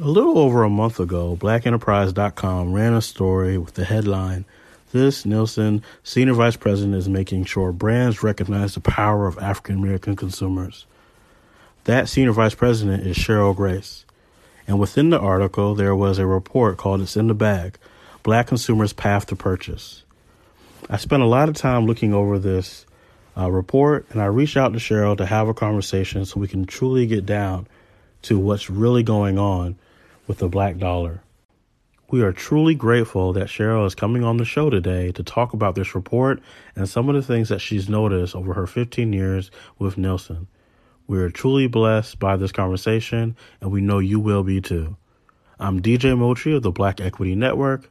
A little over a month ago, BlackEnterprise.com ran a story with the headline This Nielsen Senior Vice President is making sure brands recognize the power of African American consumers. That Senior Vice President is Cheryl Grace. And within the article, there was a report called It's in the Bag Black Consumers' Path to Purchase. I spent a lot of time looking over this uh, report, and I reached out to Cheryl to have a conversation so we can truly get down to what's really going on with the black dollar. We are truly grateful that Cheryl is coming on the show today to talk about this report and some of the things that she's noticed over her 15 years with Nielsen. We are truly blessed by this conversation, and we know you will be too. I'm DJ Motri of the Black Equity Network,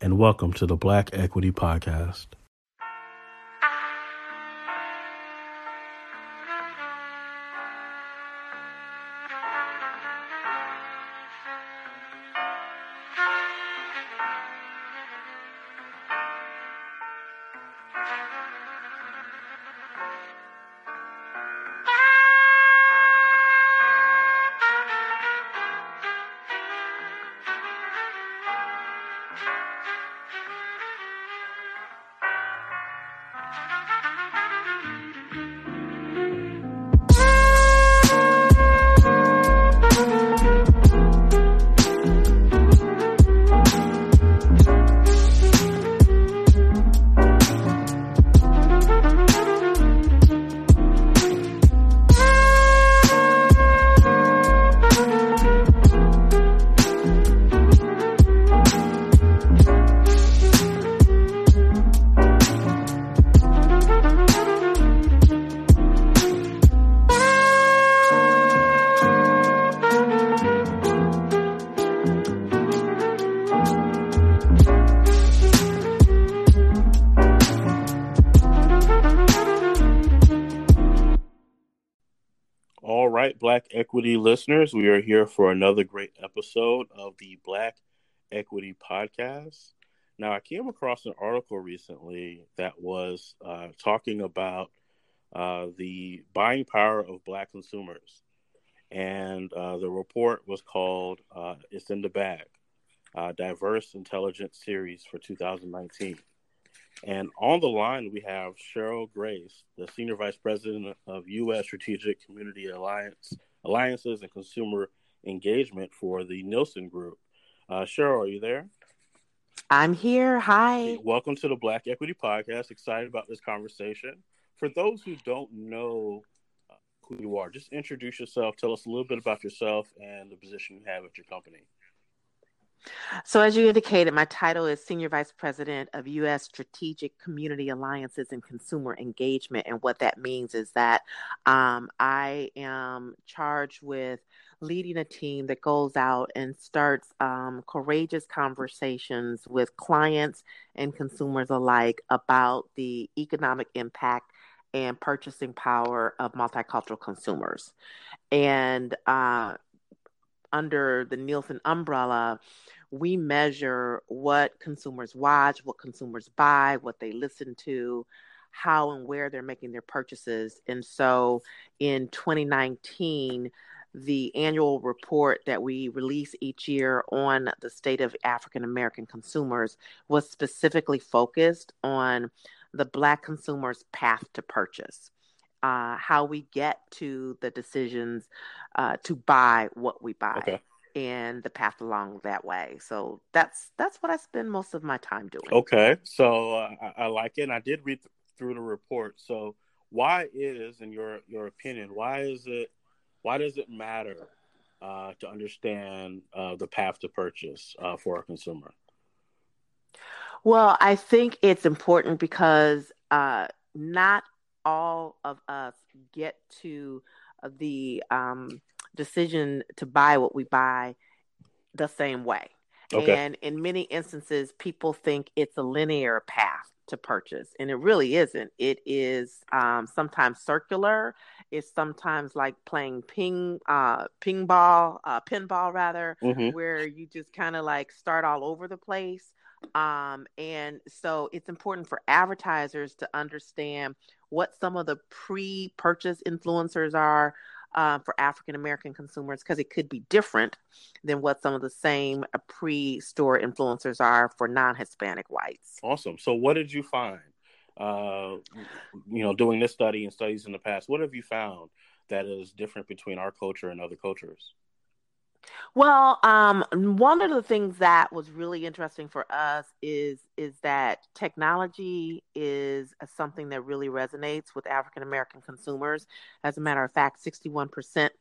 and welcome to the Black Equity Podcast. Equity listeners. We are here for another great episode of the Black Equity Podcast. Now, I came across an article recently that was uh, talking about uh, the buying power of Black consumers. And uh, the report was called uh, It's in the Bag uh, Diverse Intelligence Series for 2019. And on the line, we have Cheryl Grace, the Senior Vice President of U.S. Strategic Community Alliance Alliances and Consumer Engagement for the Nielsen Group. Uh, Cheryl, are you there? I'm here. Hi. Welcome to the Black Equity Podcast. Excited about this conversation. For those who don't know uh, who you are, just introduce yourself. Tell us a little bit about yourself and the position you have at your company. So, as you indicated, my title is Senior Vice President of U.S. Strategic Community Alliances and Consumer Engagement. And what that means is that um, I am charged with leading a team that goes out and starts um, courageous conversations with clients and consumers alike about the economic impact and purchasing power of multicultural consumers. And uh, under the Nielsen umbrella, we measure what consumers watch, what consumers buy, what they listen to, how and where they're making their purchases. And so in 2019, the annual report that we release each year on the state of African American consumers was specifically focused on the Black consumer's path to purchase. Uh, how we get to the decisions uh, to buy what we buy. Okay and the path along that way. So that's that's what I spend most of my time doing. Okay, so uh, I, I, like it. And I did read th- through the report. So why is, in your your opinion, why is it, why does it matter uh, to understand uh, the path to purchase uh, for a consumer? Well, I think it's important because uh, not all of us get to the um, decision to buy what we buy the same way. Okay. And in many instances, people think it's a linear path to purchase, and it really isn't. It is um, sometimes circular. It's sometimes like playing ping, uh, ping ball, uh, pinball rather, mm-hmm. where you just kind of like start all over the place. Um, and so it's important for advertisers to understand what some of the pre-purchase influencers are, uh, for African American consumers because it could be different than what some of the same uh, pre store influencers are for non Hispanic whites. Awesome. So, what did you find? Uh, you know, doing this study and studies in the past, what have you found that is different between our culture and other cultures? Well, um, one of the things that was really interesting for us is is that technology is something that really resonates with African American consumers. As a matter of fact, sixty one percent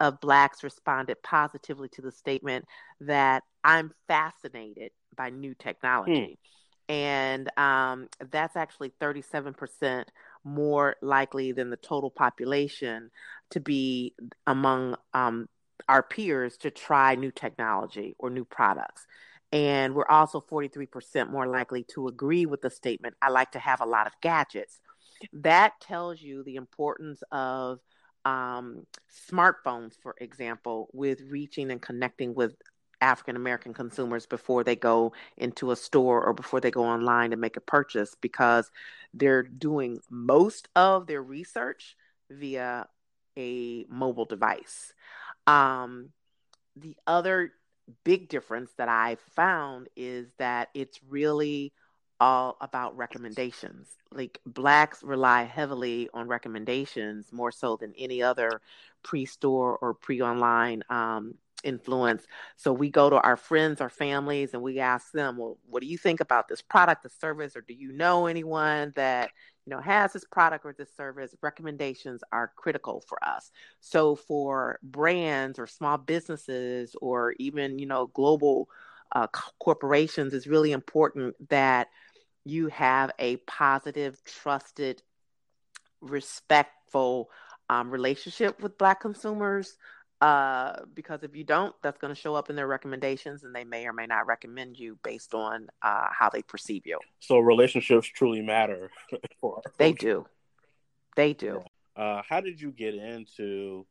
of blacks responded positively to the statement that I'm fascinated by new technology. Hmm. And um, that's actually 37% more likely than the total population to be among um, our peers to try new technology or new products. And we're also 43% more likely to agree with the statement I like to have a lot of gadgets. That tells you the importance of um, smartphones, for example, with reaching and connecting with African American consumers before they go into a store or before they go online to make a purchase because they're doing most of their research via a mobile device. Um, the other big difference that I found is that it's really all about recommendations. Like blacks rely heavily on recommendations more so than any other pre-store or pre-online um, influence. So we go to our friends or families and we ask them, well, what do you think about this product, the service, or do you know anyone that you know has this product or this service? Recommendations are critical for us. So for brands or small businesses or even you know global uh, corporations, it's really important that you have a positive, trusted, respectful um, relationship with Black consumers uh, because if you don't, that's going to show up in their recommendations, and they may or may not recommend you based on uh, how they perceive you. So relationships truly matter. for they do, they do. Uh, how did you get into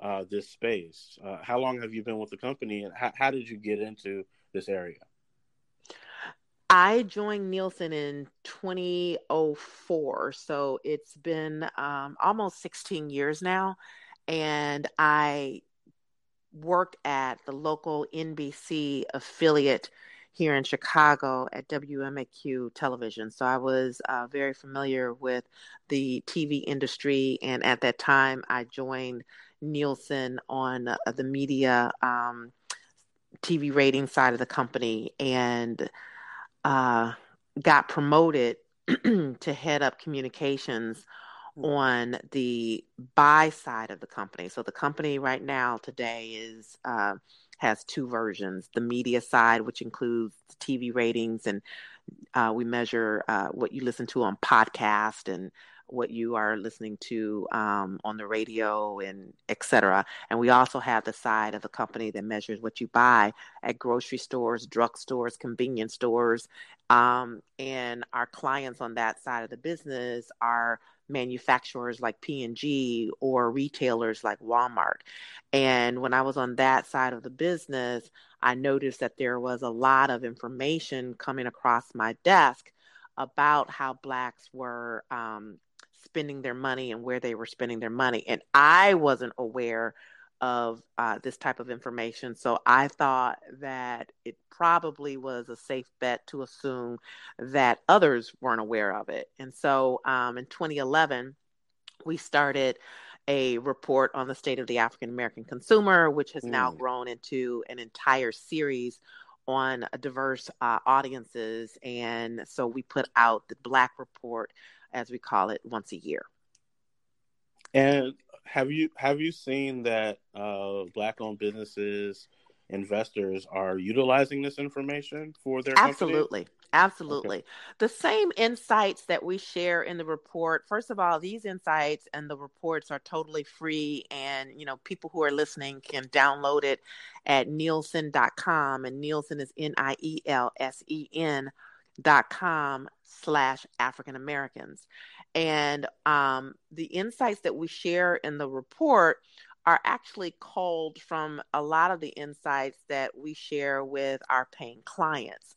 uh, this space? Uh, how long have you been with the company, and how, how did you get into this area? I joined Nielsen in 2004, so it's been um, almost 16 years now and I worked at the local NBC affiliate here in Chicago at WMAQ television. So I was uh, very familiar with the TV industry. And at that time, I joined Nielsen on uh, the media um, TV rating side of the company and uh, got promoted to head up communications on the buy side of the company. So the company right now today is uh, has two versions: the media side, which includes TV ratings, and uh, we measure uh, what you listen to on podcast and what you are listening to um, on the radio and etc. And we also have the side of the company that measures what you buy at grocery stores, drugstores, convenience stores. Um, and our clients on that side of the business are manufacturers like P&G or retailers like Walmart. And when I was on that side of the business, I noticed that there was a lot of information coming across my desk about how blacks were um, spending their money and where they were spending their money. And I wasn't aware of uh, this type of information. So I thought that it probably was a safe bet to assume that others weren't aware of it. And so um, in 2011, we started a report on the state of the African American consumer, which has mm. now grown into an entire series on diverse uh, audiences. And so we put out the Black Report, as we call it, once a year. And have you have you seen that uh, black owned businesses investors are utilizing this information for their absolutely company? absolutely okay. the same insights that we share in the report first of all these insights and the reports are totally free and you know people who are listening can download it at nielsen.com and nielsen is n-i-e-l-s-e-n dot com slash african americans and um, the insights that we share in the report are actually culled from a lot of the insights that we share with our paying clients.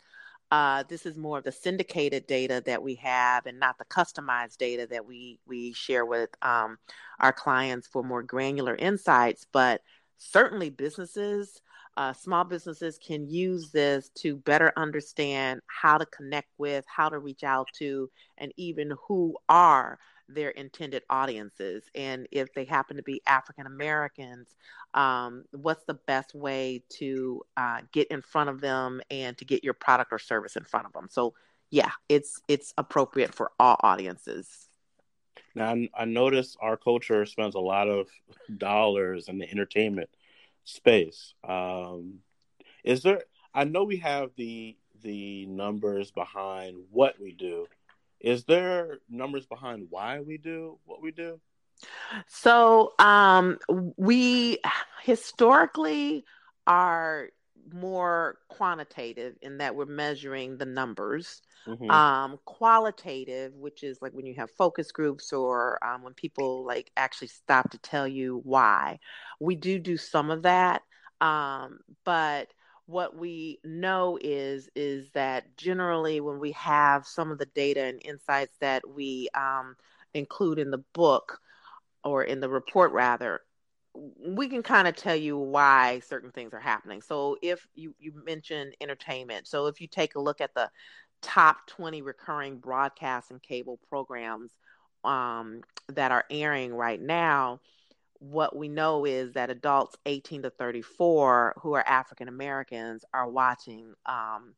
Uh, this is more of the syndicated data that we have and not the customized data that we we share with um, our clients for more granular insights. But certainly, businesses, uh, small businesses, can use this to better understand how to connect with, how to reach out to, and even who are their intended audiences. And if they happen to be African Americans, um, what's the best way to uh, get in front of them and to get your product or service in front of them? So, yeah, it's it's appropriate for all audiences. Now, I notice our culture spends a lot of dollars in the entertainment space. Um, is there? I know we have the the numbers behind what we do, is there numbers behind why we do what we do? So, um, we historically are more quantitative in that we're measuring the numbers. Mm-hmm. Um, qualitative, which is like when you have focus groups or um, when people like actually stop to tell you why. We do do some of that, um, but what we know is is that generally when we have some of the data and insights that we um, include in the book or in the report rather we can kind of tell you why certain things are happening so if you you mentioned entertainment so if you take a look at the top 20 recurring broadcast and cable programs um, that are airing right now what we know is that adults 18 to 34 who are African Americans are watching um,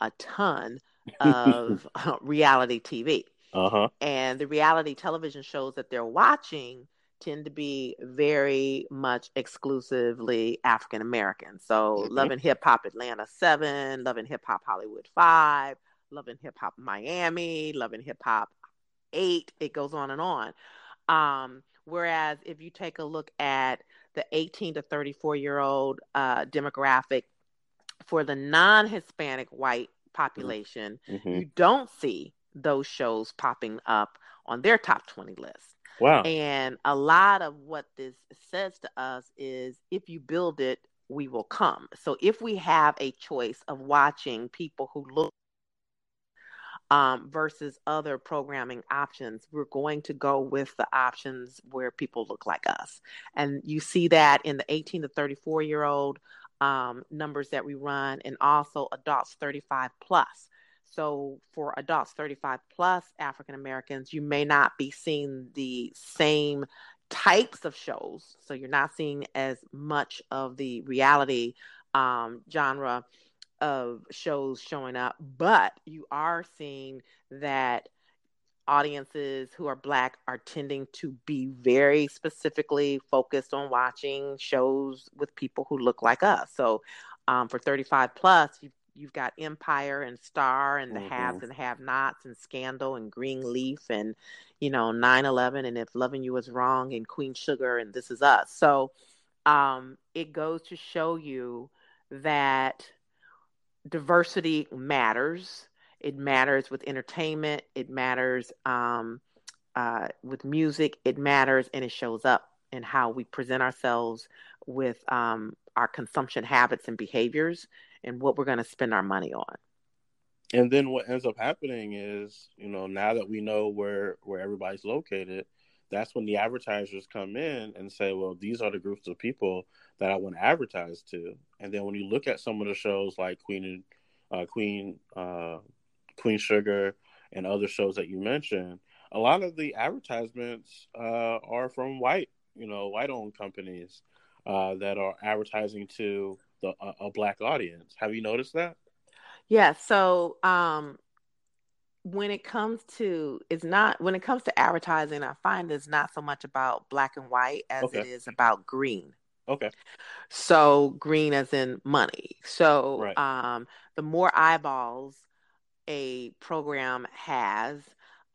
a ton of reality TV. Uh-huh. And the reality television shows that they're watching tend to be very much exclusively African American. So, mm-hmm. Love and Hip Hop Atlanta 7, Love and Hip Hop Hollywood 5, Love and Hip Hop Miami, Love and Hip Hop 8, it goes on and on. Um, Whereas if you take a look at the 18 to 34 year old uh, demographic for the non Hispanic white population, mm-hmm. you don't see those shows popping up on their top 20 list. Wow. And a lot of what this says to us is if you build it, we will come. So if we have a choice of watching people who look um, versus other programming options, we're going to go with the options where people look like us. And you see that in the 18 to 34 year old um, numbers that we run, and also adults 35 plus. So for adults 35 plus African Americans, you may not be seeing the same types of shows. So you're not seeing as much of the reality um, genre of shows showing up, but you are seeing that audiences who are black are tending to be very specifically focused on watching shows with people who look like us. So um, for 35 plus, you, you've got Empire and Star and the mm-hmm. haves and have nots and Scandal and Greenleaf and, you know, 9 11 and If Loving You Was Wrong and Queen Sugar and This Is Us. So um, it goes to show you that diversity matters. It matters with entertainment. It matters um, uh, with music. It matters, and it shows up in how we present ourselves with um, our consumption habits and behaviors, and what we're going to spend our money on. And then what ends up happening is, you know, now that we know where where everybody's located, that's when the advertisers come in and say, well, these are the groups of people that I want to advertise to. And then when you look at some of the shows like Queen uh, Queen uh, Queen Sugar and other shows that you mentioned, a lot of the advertisements uh, are from white, you know, white-owned companies uh, that are advertising to the a black audience. Have you noticed that? Yeah. So um, when it comes to it's not when it comes to advertising i find it's not so much about black and white as okay. it is about green okay so green as in money so right. um the more eyeballs a program has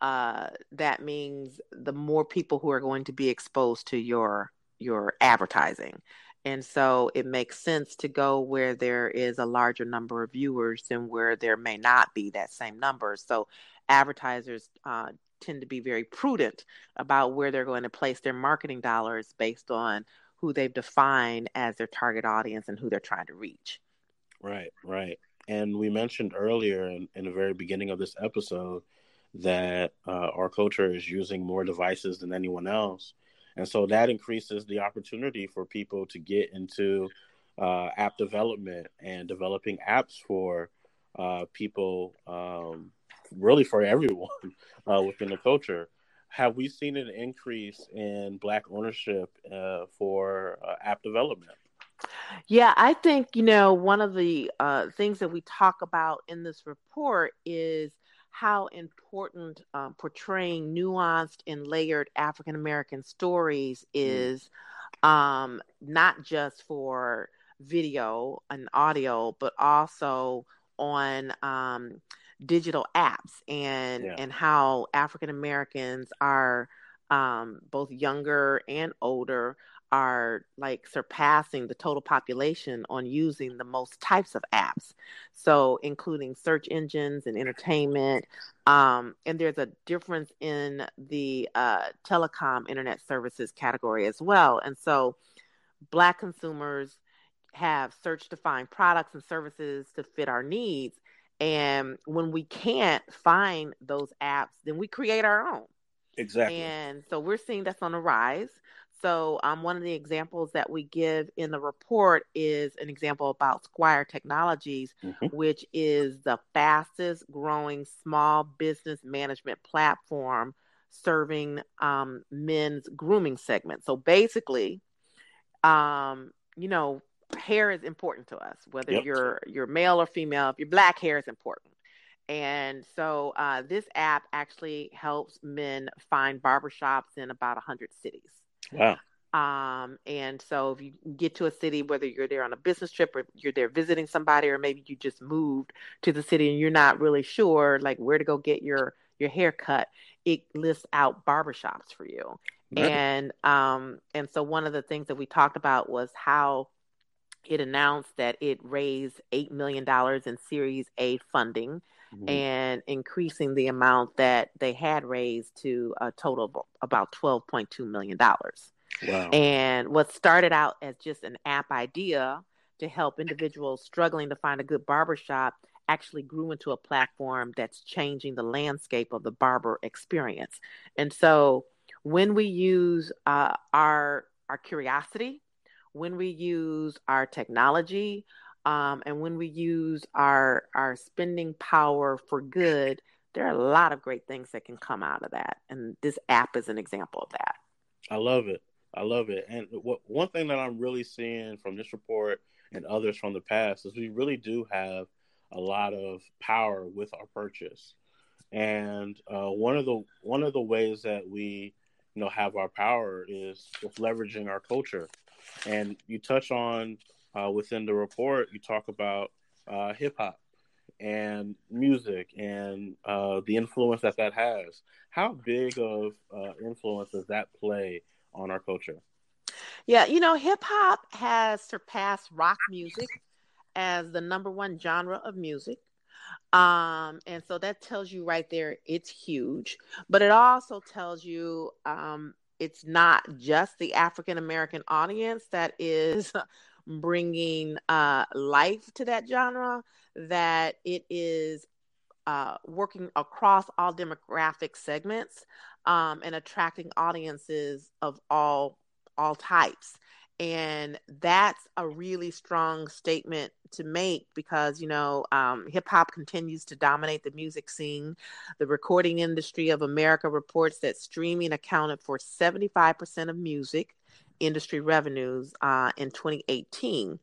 uh that means the more people who are going to be exposed to your your advertising and so it makes sense to go where there is a larger number of viewers than where there may not be that same number. So advertisers uh, tend to be very prudent about where they're going to place their marketing dollars based on who they've defined as their target audience and who they're trying to reach. Right, right. and we mentioned earlier in, in the very beginning of this episode that uh, our culture is using more devices than anyone else. And so that increases the opportunity for people to get into uh, app development and developing apps for uh, people, um, really for everyone uh, within the culture. Have we seen an increase in Black ownership uh, for uh, app development? Yeah, I think, you know, one of the uh, things that we talk about in this report is how important um, portraying nuanced and layered African American stories mm. is um, not just for video and audio, but also on um, digital apps and yeah. and how African Americans are um, both younger and older are like surpassing the total population on using the most types of apps. So, including search engines and entertainment. Um, and there's a difference in the uh, telecom internet services category as well. And so, Black consumers have search to find products and services to fit our needs. And when we can't find those apps, then we create our own. Exactly. And so we're seeing that's on the rise. So, um, one of the examples that we give in the report is an example about Squire Technologies, mm-hmm. which is the fastest growing small business management platform serving um, men's grooming segment. So, basically, um, you know, hair is important to us, whether yep. you're you're male or female. If you're black, hair is important. And so uh, this app actually helps men find barbershops in about 100 cities. Wow. Um, and so if you get to a city, whether you're there on a business trip or you're there visiting somebody, or maybe you just moved to the city and you're not really sure like where to go get your your hair cut, it lists out barbershops for you. Right. And um, and so one of the things that we talked about was how it announced that it raised $8 million in Series A funding mm-hmm. and increasing the amount that they had raised to a total of about $12.2 million. Wow. And what started out as just an app idea to help individuals struggling to find a good barbershop actually grew into a platform that's changing the landscape of the barber experience. And so when we use uh, our our curiosity when we use our technology um, and when we use our our spending power for good, there are a lot of great things that can come out of that. And this app is an example of that. I love it. I love it. And what, one thing that I'm really seeing from this report and others from the past is we really do have a lot of power with our purchase. And uh, one of the one of the ways that we you know have our power is with leveraging our culture and you touch on uh, within the report, you talk about uh, hip hop and music and uh, the influence that that has. How big of uh, influence does that play on our culture? Yeah, you know, hip hop has surpassed rock music as the number one genre of music. Um, and so that tells you right there it's huge, but it also tells you um, it's not just the African American audience that is bringing uh, life to that genre, that it is uh, working across all demographic segments um, and attracting audiences of all all types and that's a really strong statement to make because you know um, hip hop continues to dominate the music scene. The recording industry of America reports that streaming accounted for 75% of music industry revenues uh, in 2018.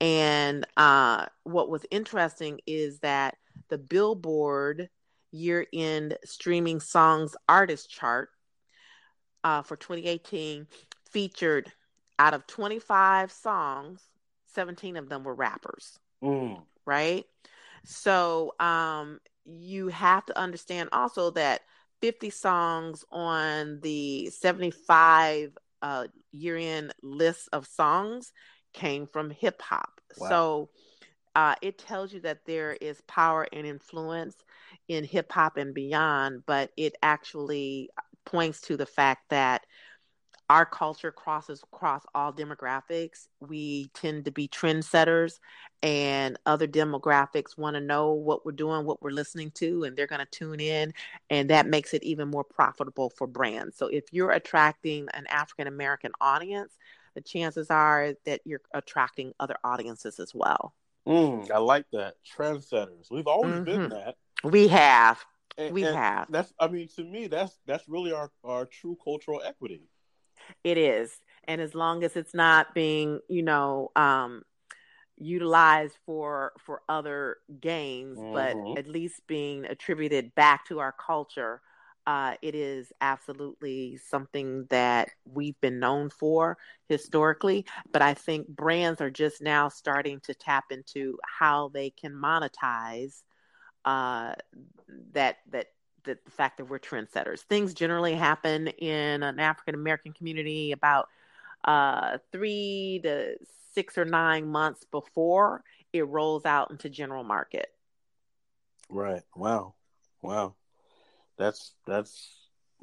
And uh, what was interesting is that the Billboard year end streaming songs artist chart uh, for 2018 featured out of 25 songs, 17 of them were rappers. Mm. Right? So um, you have to understand also that 50 songs on the 75 uh, year end list of songs came from hip hop. Wow. So uh, it tells you that there is power and influence in hip hop and beyond, but it actually points to the fact that our culture crosses across all demographics. We tend to be trendsetters, and other demographics want to know what we're doing, what we're listening to, and they're going to tune in. And that makes it even more profitable for brands. So if you're attracting an African American audience, the chances are that you're attracting other audiences as well. Mm, I like that. Trendsetters. We've always mm-hmm. been that. We have. And, we and have. That's. I mean, to me, that's that's really our our true cultural equity. It is, and as long as it's not being, you know, um, utilized for for other gains, mm-hmm. but at least being attributed back to our culture, uh, it is absolutely something that we've been known for historically. But I think brands are just now starting to tap into how they can monetize uh, that that the, the fact that we're trendsetters. Things generally happen in an African American community about uh, three to six or nine months before it rolls out into general market. Right. Wow. Wow that's that's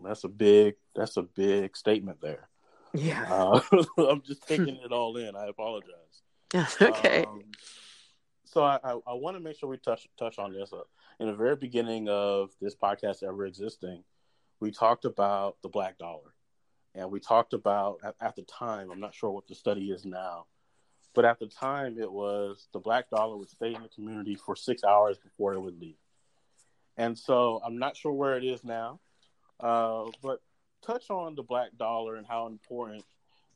that's a big that's a big statement there. Yeah, uh, I'm just taking it all in. I apologize. That's okay. Um, so I, I, I want to make sure we touch touch on this. Uh, in the very beginning of this podcast ever existing, we talked about the black dollar, and we talked about at, at the time. I'm not sure what the study is now, but at the time it was the black dollar would stay in the community for six hours before it would leave. And so I'm not sure where it is now, uh, but touch on the black dollar and how important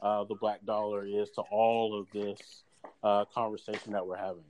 uh, the black dollar is to all of this uh, conversation that we're having.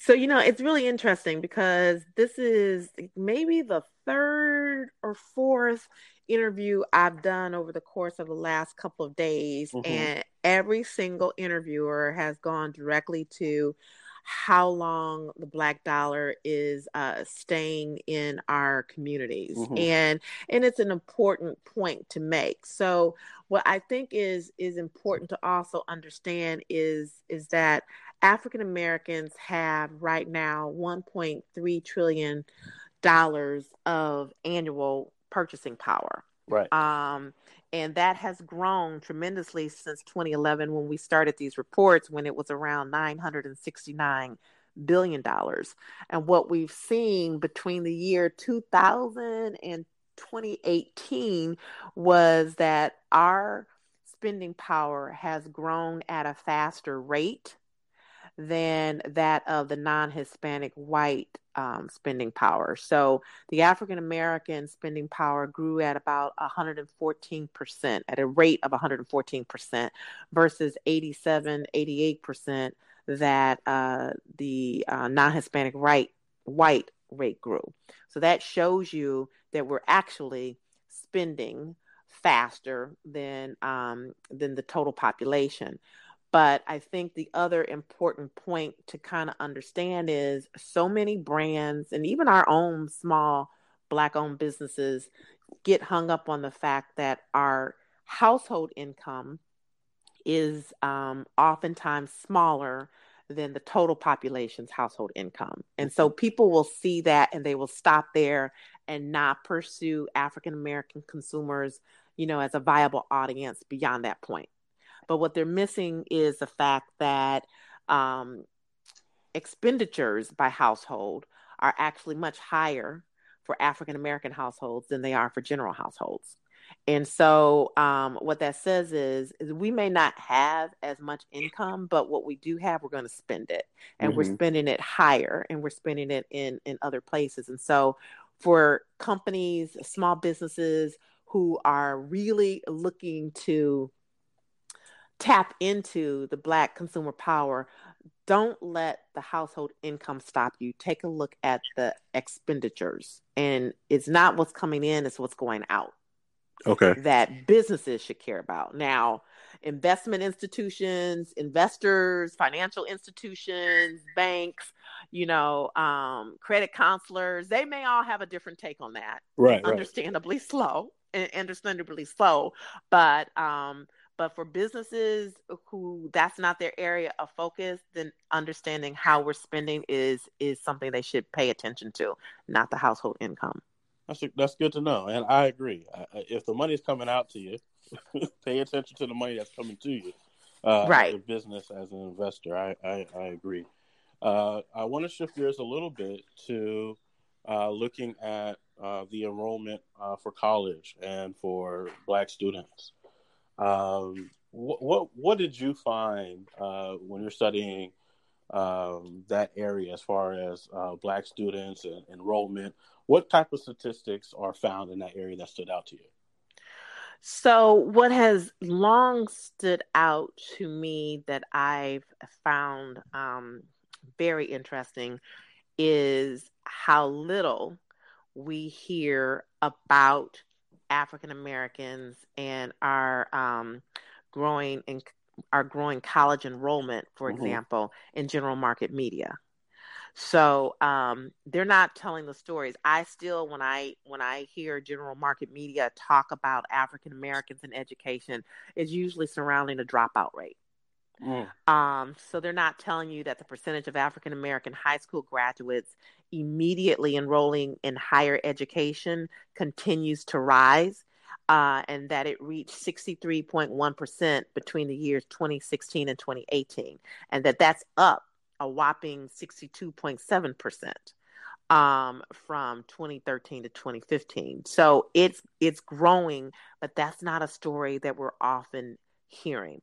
So, you know, it's really interesting because this is maybe the third or fourth interview I've done over the course of the last couple of days. Mm-hmm. And every single interviewer has gone directly to how long the black dollar is uh, staying in our communities mm-hmm. and and it's an important point to make so what i think is is important to also understand is is that african americans have right now 1.3 trillion dollars of annual purchasing power. Right. Um and that has grown tremendously since 2011 when we started these reports when it was around 969 billion dollars. And what we've seen between the year 2000 and 2018 was that our spending power has grown at a faster rate than that of the non Hispanic white um, spending power. So the African American spending power grew at about 114%, at a rate of 114%, versus 87, 88% that uh, the uh, non Hispanic right, white rate grew. So that shows you that we're actually spending faster than um, than the total population. But I think the other important point to kind of understand is so many brands and even our own small black owned businesses get hung up on the fact that our household income is um, oftentimes smaller than the total population's household income. And so mm-hmm. people will see that and they will stop there and not pursue African American consumers, you know, as a viable audience beyond that point. But what they're missing is the fact that um, expenditures by household are actually much higher for African American households than they are for general households. And so, um, what that says is, is we may not have as much income, but what we do have, we're going to spend it, and mm-hmm. we're spending it higher, and we're spending it in in other places. And so, for companies, small businesses who are really looking to tap into the black consumer power don't let the household income stop you. Take a look at the expenditures and it's not what's coming in it's what's going out okay. that businesses should care about. Now investment institutions investors financial institutions banks you know um, credit counselors they may all have a different take on that. Right understandably right. slow understandably slow but um, but for businesses who that's not their area of focus, then understanding how we're spending is is something they should pay attention to, not the household income. That's that's good to know, and I agree. If the money's coming out to you, pay attention to the money that's coming to you. Uh, right. As business, as an investor, I I, I agree. Uh, I want to shift gears a little bit to uh, looking at uh, the enrollment uh, for college and for Black students. Um, what, what, what did you find uh, when you're studying um, that area as far as uh, Black students and enrollment? What type of statistics are found in that area that stood out to you? So, what has long stood out to me that I've found um, very interesting is how little we hear about African Americans and our um, growing in our growing college enrollment, for mm-hmm. example, in general market media. So um, they're not telling the stories. I still, when I when I hear general market media talk about African Americans in education, it's usually surrounding a dropout rate. Mm. Um, so they're not telling you that the percentage of African American high school graduates immediately enrolling in higher education continues to rise. Uh, and that it reached 63.1% between the years 2016 and 2018, and that that's up a whopping 62.7% um, from 2013 to 2015. So it's it's growing, but that's not a story that we're often hearing.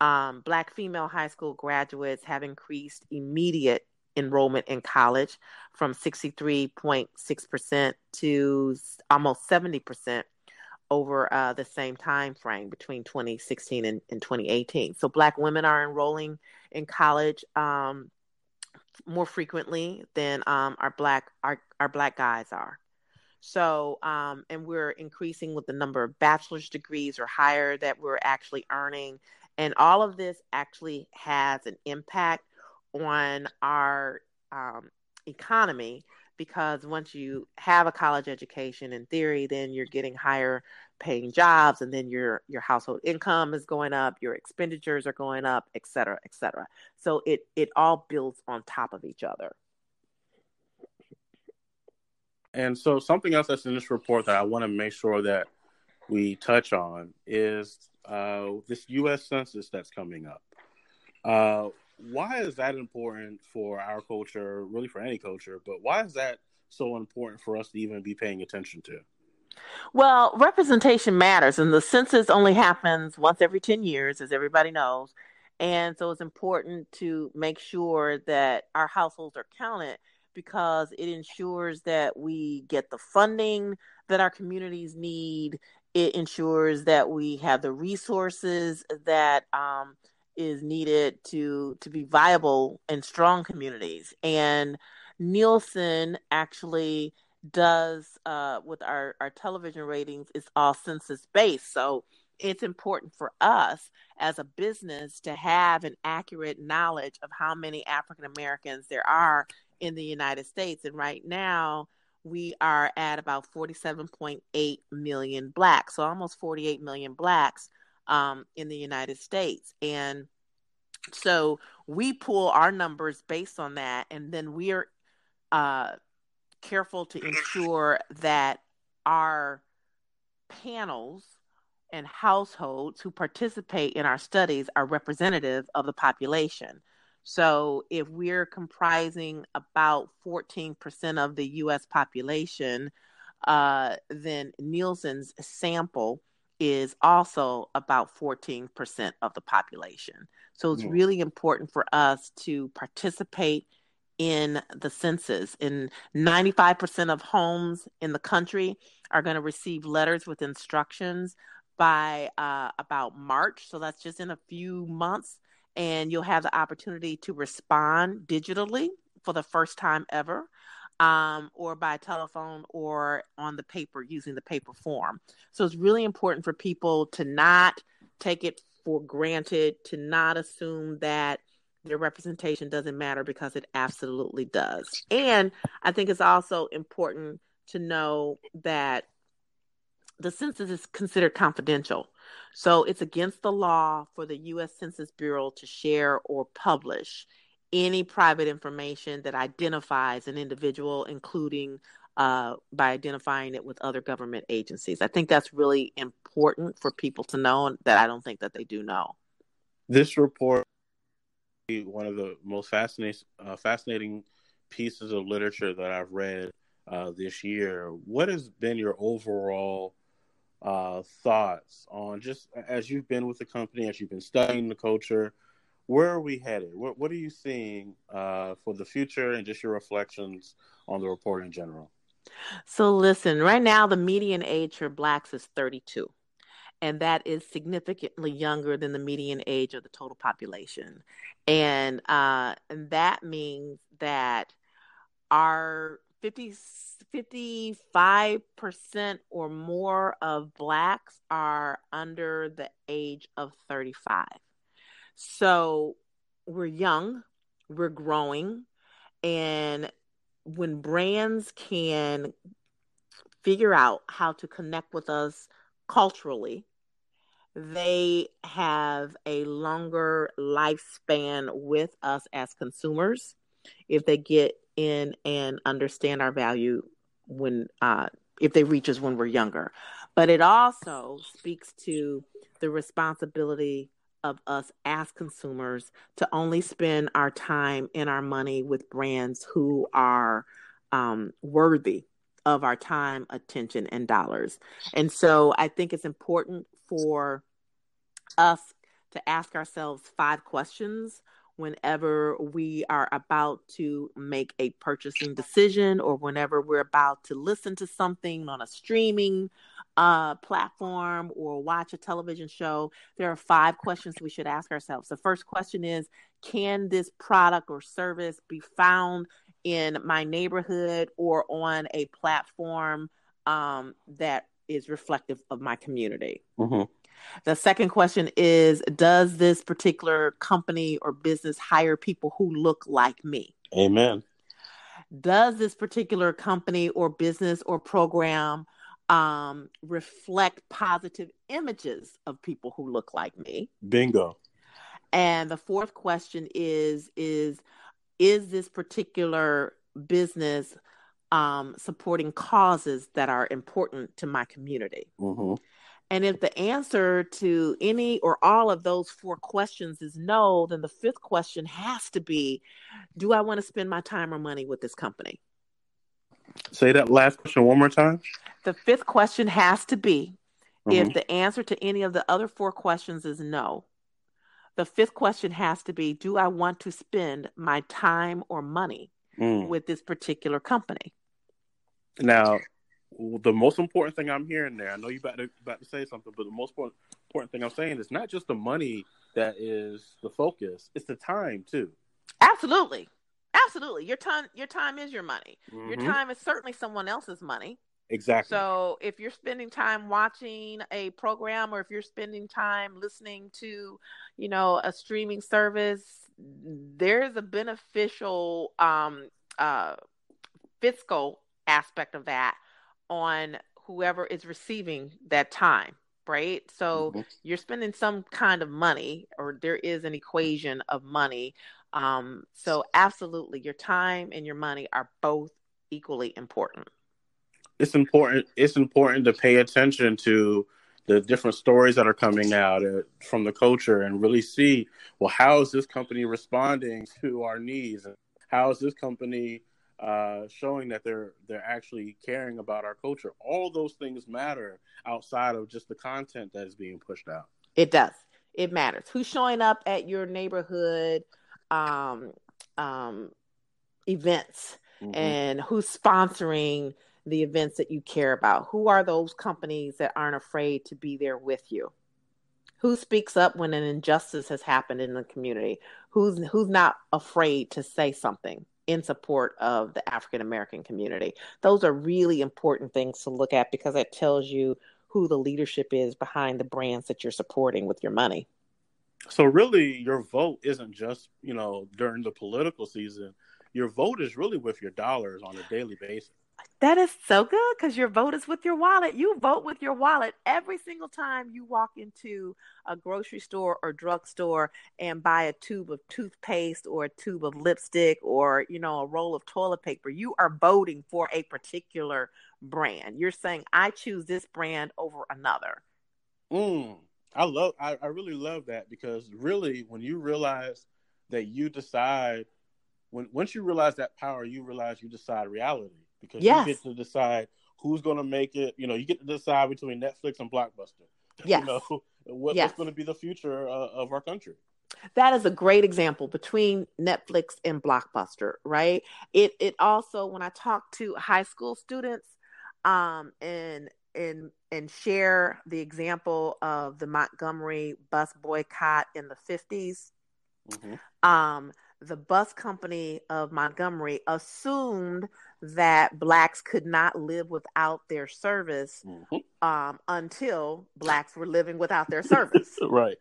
Um, Black female high school graduates have increased immediate enrollment in college from 63.6% to almost 70% over uh, the same time frame between 2016 and, and, 2018. So Black women are enrolling in college um, more frequently than um, our Black our, our Black guys are. So, um, and we're increasing with the number of bachelor's degrees or higher that we're actually earning and all of this actually has an impact on our um, economy because once you have a college education in theory then you're getting higher paying jobs and then your your household income is going up your expenditures are going up et cetera et cetera. So it it all builds on top of each other. And so something else that's in this report that i want to make sure that we touch on is uh, this U.S. Census that's coming up. Uh, why is that important for our culture, really for any culture, but why is that so important for us to even be paying attention to? Well, representation matters, and the census only happens once every 10 years, as everybody knows. And so it's important to make sure that our households are counted because it ensures that we get the funding that our communities need it ensures that we have the resources that um, is needed to to be viable and strong communities. And Nielsen actually does uh, with our our television ratings is all census based. So it's important for us as a business to have an accurate knowledge of how many African Americans there are in the United States. And right now, we are at about 47.8 million blacks, so almost 48 million blacks um, in the United States. And so we pull our numbers based on that, and then we're uh, careful to ensure that our panels and households who participate in our studies are representative of the population. So if we're comprising about 14% of the US population, uh, then Nielsen's sample is also about 14% of the population. So it's really important for us to participate in the census. And 95% of homes in the country are going to receive letters with instructions by uh, about March. So that's just in a few months and you'll have the opportunity to respond digitally for the first time ever. Um, or by telephone or on the paper using the paper form. So it's really important for people to not take it for granted, to not assume that their representation doesn't matter because it absolutely does. And I think it's also important to know that the census is considered confidential. So it's against the law for the U.S. Census Bureau to share or publish any private information that identifies an individual, including uh, by identifying it with other government agencies. I think that's really important for people to know that I don't think that they do know. This report one of the most fascinating uh, fascinating pieces of literature that I've read uh, this year. What has been your overall uh, thoughts on just as you've been with the company, as you've been studying the culture? Where are we headed? What, what are you seeing uh, for the future, and just your reflections on the report in general? So, listen, right now the median age for blacks is 32 and that is significantly younger than the median age of the total population. And uh, and that means that our 50, 55% or more of blacks are under the age of 35. So we're young, we're growing, and when brands can figure out how to connect with us culturally they have a longer lifespan with us as consumers if they get in and understand our value when uh, if they reach us when we're younger but it also speaks to the responsibility of us as consumers to only spend our time and our money with brands who are um, worthy of our time, attention, and dollars. And so I think it's important for us to ask ourselves five questions whenever we are about to make a purchasing decision or whenever we're about to listen to something on a streaming uh, platform or watch a television show, there are five questions we should ask ourselves. The first question is Can this product or service be found in my neighborhood or on a platform um, that is reflective of my community? Mm-hmm. The second question is Does this particular company or business hire people who look like me? Amen. Does this particular company or business or program um, reflect positive images of people who look like me? Bingo. And the fourth question is is is this particular business um, supporting causes that are important to my community? Mm-hmm. And if the answer to any or all of those four questions is no, then the fifth question has to be Do I want to spend my time or money with this company? Say that last question one more time. The fifth question has to be mm-hmm. if the answer to any of the other four questions is no, the fifth question has to be Do I want to spend my time or money mm. with this particular company? Now, the most important thing I'm hearing there, I know you about to about to say something, but the most important thing I'm saying is not just the money that is the focus; it's the time too. Absolutely, absolutely. Your time, your time is your money. Mm-hmm. Your time is certainly someone else's money. Exactly. So if you're spending time watching a program, or if you're spending time listening to, you know, a streaming service, there's a beneficial um, uh, fiscal aspect of that on whoever is receiving that time right? So mm-hmm. you're spending some kind of money or there is an equation of money. Um, so absolutely your time and your money are both equally important. It's important it's important to pay attention to the different stories that are coming out uh, from the culture and really see well how is this company responding to our needs? How is this company uh, showing that they're they're actually caring about our culture. All those things matter outside of just the content that is being pushed out. It does. It matters. Who's showing up at your neighborhood um, um, events mm-hmm. and who's sponsoring the events that you care about? Who are those companies that aren't afraid to be there with you? Who speaks up when an injustice has happened in the community? Who's who's not afraid to say something? In support of the African American community. Those are really important things to look at because it tells you who the leadership is behind the brands that you're supporting with your money. So really your vote isn't just, you know, during the political season. Your vote is really with your dollars on a daily basis. That is so good because your vote is with your wallet. You vote with your wallet every single time you walk into a grocery store or drugstore and buy a tube of toothpaste or a tube of lipstick or, you know, a roll of toilet paper. You are voting for a particular brand. You're saying, I choose this brand over another. Mm, I love, I, I really love that because really, when you realize that you decide, when once you realize that power, you realize you decide reality because yes. you get to decide who's going to make it. You know, you get to decide between Netflix and Blockbuster. Yes. You know, what, yes. what's going to be the future uh, of our country. That is a great example between Netflix and Blockbuster, right? It it also when I talk to high school students um and and and share the example of the Montgomery bus boycott in the 50s. Mm-hmm. Um the bus company of Montgomery assumed that blacks could not live without their service mm-hmm. um, until blacks were living without their service. right.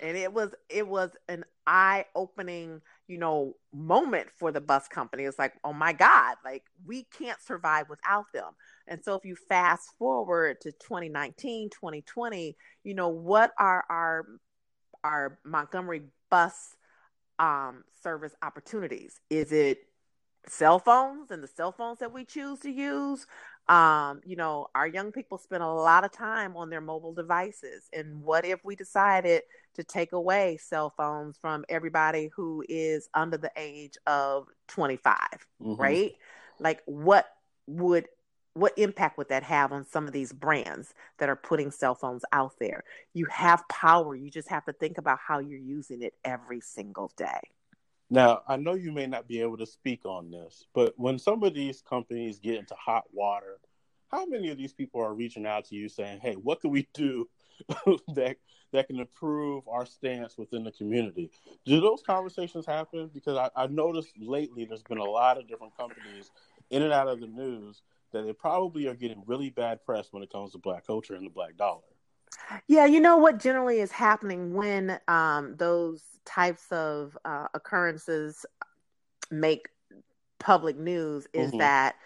And it was it was an eye opening, you know, moment for the bus company. It's like, oh my God, like we can't survive without them. And so if you fast forward to 2019, 2020, you know, what are our our Montgomery bus um, service opportunities? Is it cell phones and the cell phones that we choose to use? Um, you know, our young people spend a lot of time on their mobile devices. And what if we decided to take away cell phones from everybody who is under the age of 25, mm-hmm. right? Like, what would what impact would that have on some of these brands that are putting cell phones out there? You have power. You just have to think about how you're using it every single day. Now, I know you may not be able to speak on this, but when some of these companies get into hot water, how many of these people are reaching out to you saying, "Hey, what can we do that that can improve our stance within the community?" Do those conversations happen? Because I, I noticed lately there's been a lot of different companies in and out of the news that they probably are getting really bad press when it comes to black culture and the black dollar. Yeah, you know what generally is happening when um, those types of uh, occurrences make public news is mm-hmm. that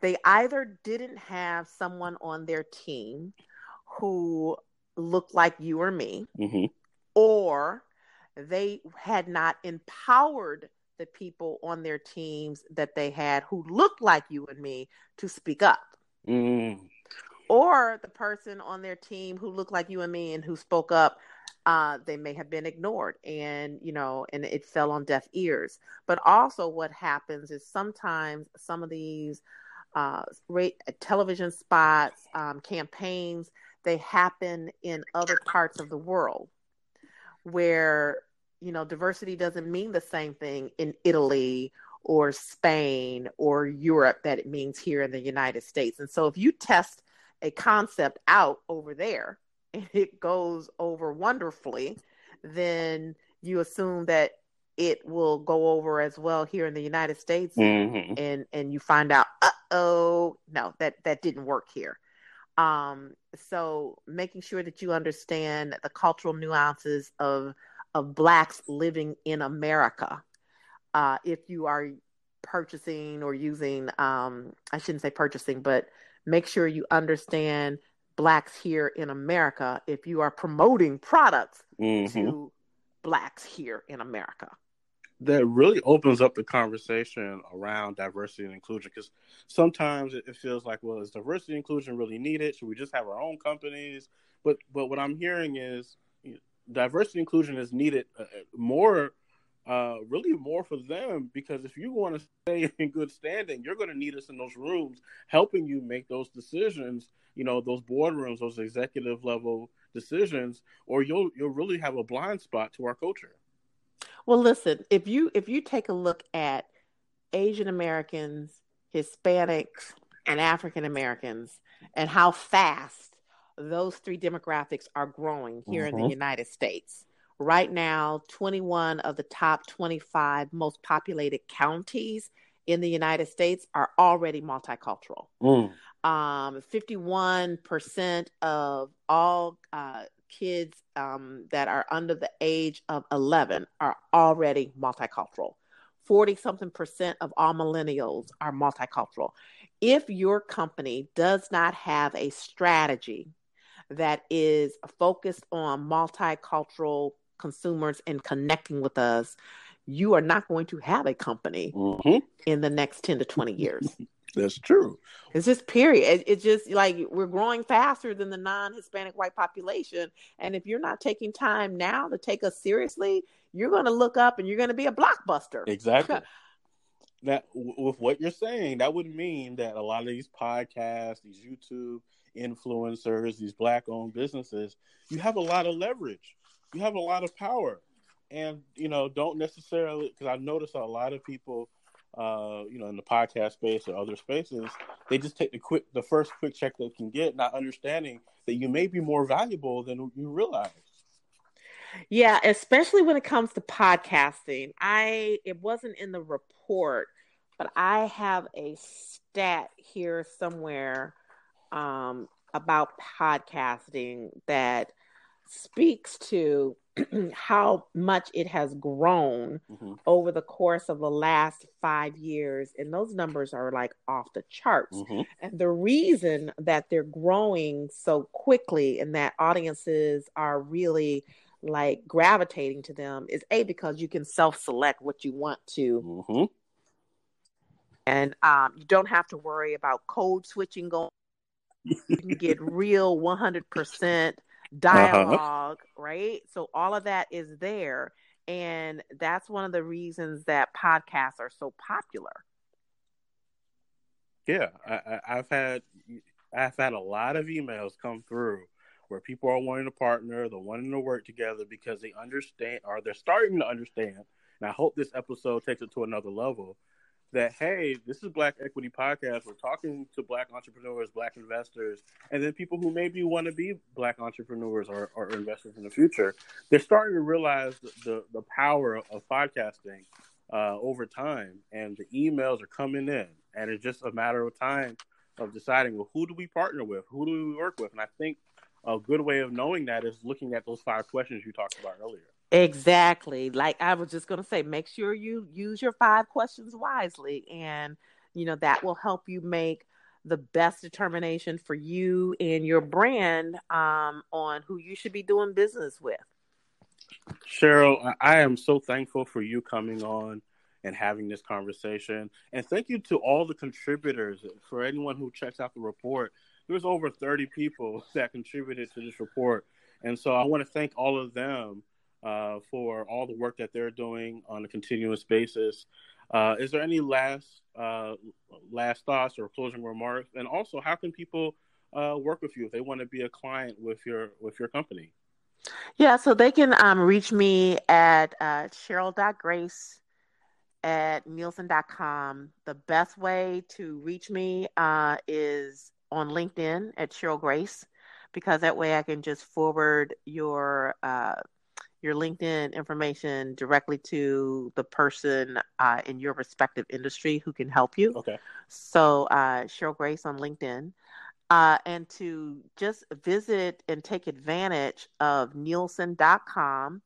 they either didn't have someone on their team who looked like you or me, mm-hmm. or they had not empowered the people on their teams that they had who looked like you and me to speak up. Mm. Or the person on their team who looked like you and me and who spoke up, uh, they may have been ignored and, you know, and it fell on deaf ears. But also, what happens is sometimes some of these uh, rate, television spots, um, campaigns, they happen in other parts of the world where you know, diversity doesn't mean the same thing in Italy or Spain or Europe that it means here in the United States. And so if you test a concept out over there and it goes over wonderfully, then you assume that it will go over as well here in the United States mm-hmm. and and you find out oh no that that didn't work here um so making sure that you understand the cultural nuances of of blacks living in America. Uh, if you are purchasing or using, um, I shouldn't say purchasing, but make sure you understand blacks here in America if you are promoting products mm-hmm. to blacks here in America. That really opens up the conversation around diversity and inclusion because sometimes it feels like, well, is diversity and inclusion really needed? Should we just have our own companies? But but what I'm hearing is diversity inclusion is needed uh, more uh, really more for them because if you want to stay in good standing, you're going to need us in those rooms helping you make those decisions, you know, those boardrooms, those executive level decisions, or you'll you'll really have a blind spot to our culture. Well, listen, if you if you take a look at Asian Americans, Hispanics, and African Americans and how fast those three demographics are growing here mm-hmm. in the mm-hmm. United States. Right now, 21 of the top 25 most populated counties in the United States are already multicultural. Mm. Um, 51% of all uh, kids um, that are under the age of 11 are already multicultural. 40 something percent of all millennials are multicultural. if your company does not have a strategy that is focused on multicultural consumers and connecting with us, you are not going to have a company mm-hmm. in the next 10 to 20 years. That's true. It's just period. It's just like we're growing faster than the non-Hispanic white population, and if you're not taking time now to take us seriously, you're going to look up and you're going to be a blockbuster. Exactly. that with what you're saying, that would mean that a lot of these podcasts, these YouTube influencers, these black-owned businesses, you have a lot of leverage. You have a lot of power, and you know, don't necessarily because I notice a lot of people uh, you know, in the podcast space or other spaces, they just take the quick, the first quick check they can get, not understanding that you may be more valuable than you realize. Yeah, especially when it comes to podcasting. I it wasn't in the report, but I have a stat here somewhere um, about podcasting that speaks to how much it has grown mm-hmm. over the course of the last five years. And those numbers are like off the charts. Mm-hmm. And the reason that they're growing so quickly and that audiences are really like gravitating to them is A, because you can self select what you want to. Mm-hmm. And um, you don't have to worry about code switching going. You can get real 100% uh-huh. dialogue, uh-huh. right? So all of that is there. And that's one of the reasons that podcasts are so popular. Yeah, I, have had I've had a lot of emails come through where people are wanting to partner, they're wanting to work together because they understand or they're starting to understand. And I hope this episode takes it to another level that hey, this is Black Equity Podcast. We're talking to Black entrepreneurs, Black investors, and then people who maybe want to be Black entrepreneurs or, or investors in the future. They're starting to realize the, the, the power of podcasting uh, over time, and the emails are coming in, and it's just a matter of time of deciding well, who do we partner with, who do we work with, and I think a good way of knowing that is looking at those five questions you talked about earlier. Exactly. Like I was just going to say, make sure you use your five questions wisely. And, you know, that will help you make the best determination for you and your brand um, on who you should be doing business with. Cheryl, I am so thankful for you coming on and having this conversation. And thank you to all the contributors. For anyone who checks out the report, there's over 30 people that contributed to this report. And so I want to thank all of them uh, for all the work that they're doing on a continuous basis. Uh, is there any last uh, last thoughts or closing remarks? And also, how can people uh, work with you if they want to be a client with your with your company? Yeah, so they can um, reach me at uh, Cheryl.grace at Nielsen.com. The best way to reach me uh, is on LinkedIn at Cheryl Grace because that way I can just forward your uh, your LinkedIn information directly to the person uh, in your respective industry who can help you. Okay. So, uh, Cheryl Grace on LinkedIn. Uh, and to just visit and take advantage of Nielsen.com,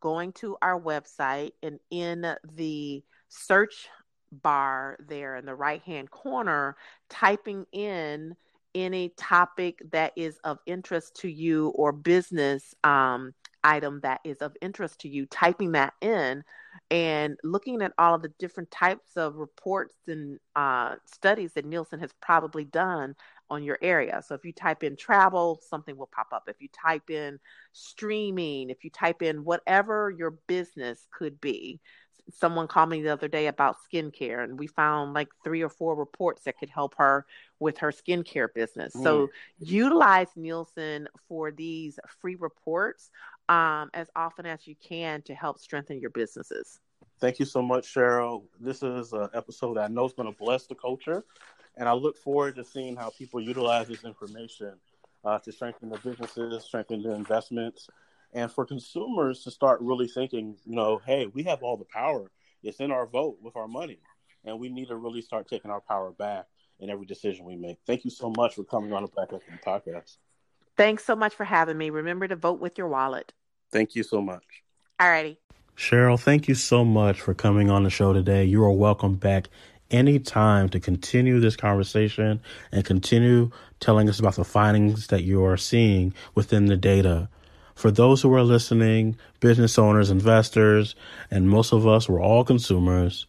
going to our website, and in the search bar there in the right hand corner, typing in any topic that is of interest to you or business um, item that is of interest to you, typing that in and looking at all of the different types of reports and uh, studies that Nielsen has probably done on your area. So if you type in travel, something will pop up. If you type in streaming, if you type in whatever your business could be, someone called me the other day about skincare and we found like three or four reports that could help her with her skincare business. Mm. So utilize Nielsen for these free reports um, as often as you can to help strengthen your businesses. Thank you so much, Cheryl. This is an episode that I know is going to bless the culture, and I look forward to seeing how people utilize this information uh, to strengthen their businesses, strengthen their investments, and for consumers to start really thinking, you know, hey, we have all the power. It's in our vote with our money, and we need to really start taking our power back in every decision we make. Thank you so much for coming on the Black Equity Podcast. Thanks so much for having me. Remember to vote with your wallet. Thank you so much. Alrighty. Cheryl, thank you so much for coming on the show today. You are welcome back any time to continue this conversation and continue telling us about the findings that you are seeing within the data. For those who are listening, business owners, investors, and most of us, we're all consumers.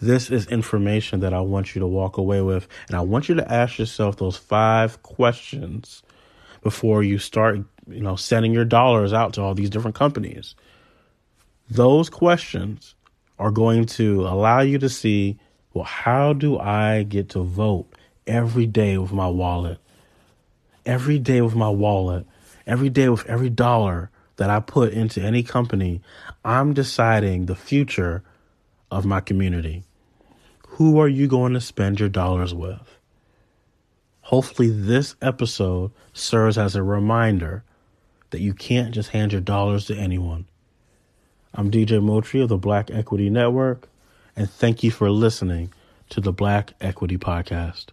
This is information that I want you to walk away with. And I want you to ask yourself those five questions before you start, you know, sending your dollars out to all these different companies. Those questions are going to allow you to see, well, how do I get to vote every day with my wallet? Every day with my wallet, every day with every dollar that I put into any company, I'm deciding the future of my community. Who are you going to spend your dollars with? Hopefully, this episode serves as a reminder that you can't just hand your dollars to anyone. I'm DJ Motri of the Black Equity Network, and thank you for listening to the Black Equity Podcast.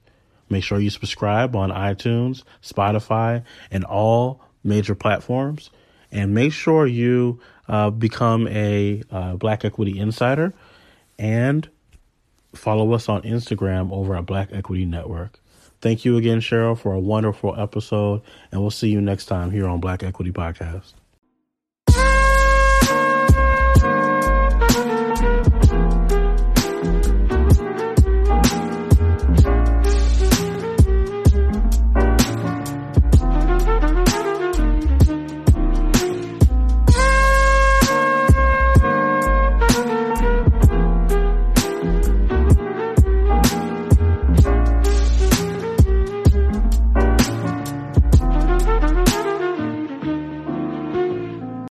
Make sure you subscribe on iTunes, Spotify, and all major platforms. And make sure you uh, become a uh, Black Equity Insider and follow us on Instagram over at Black Equity Network. Thank you again, Cheryl, for a wonderful episode, and we'll see you next time here on Black Equity Podcast.